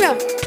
program.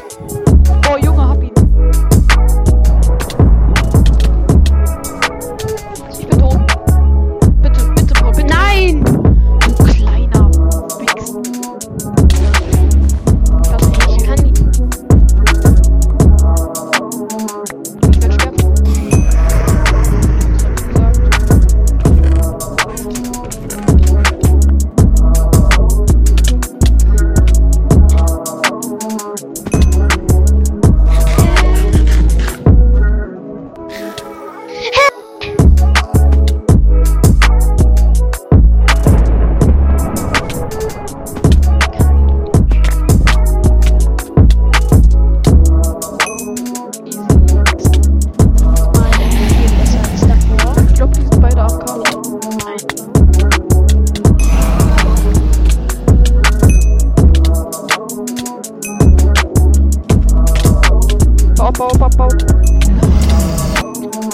Abbau, Abbau.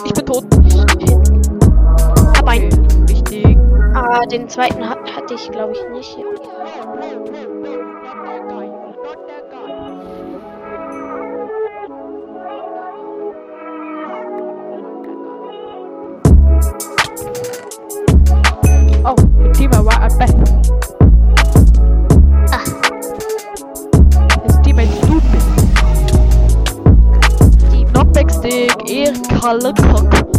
Ich bin tot. Hab einen. Wichtig. Ah, den zweiten hat, hatte ich, glaube ich, nicht. Oh, Thema ear color cook.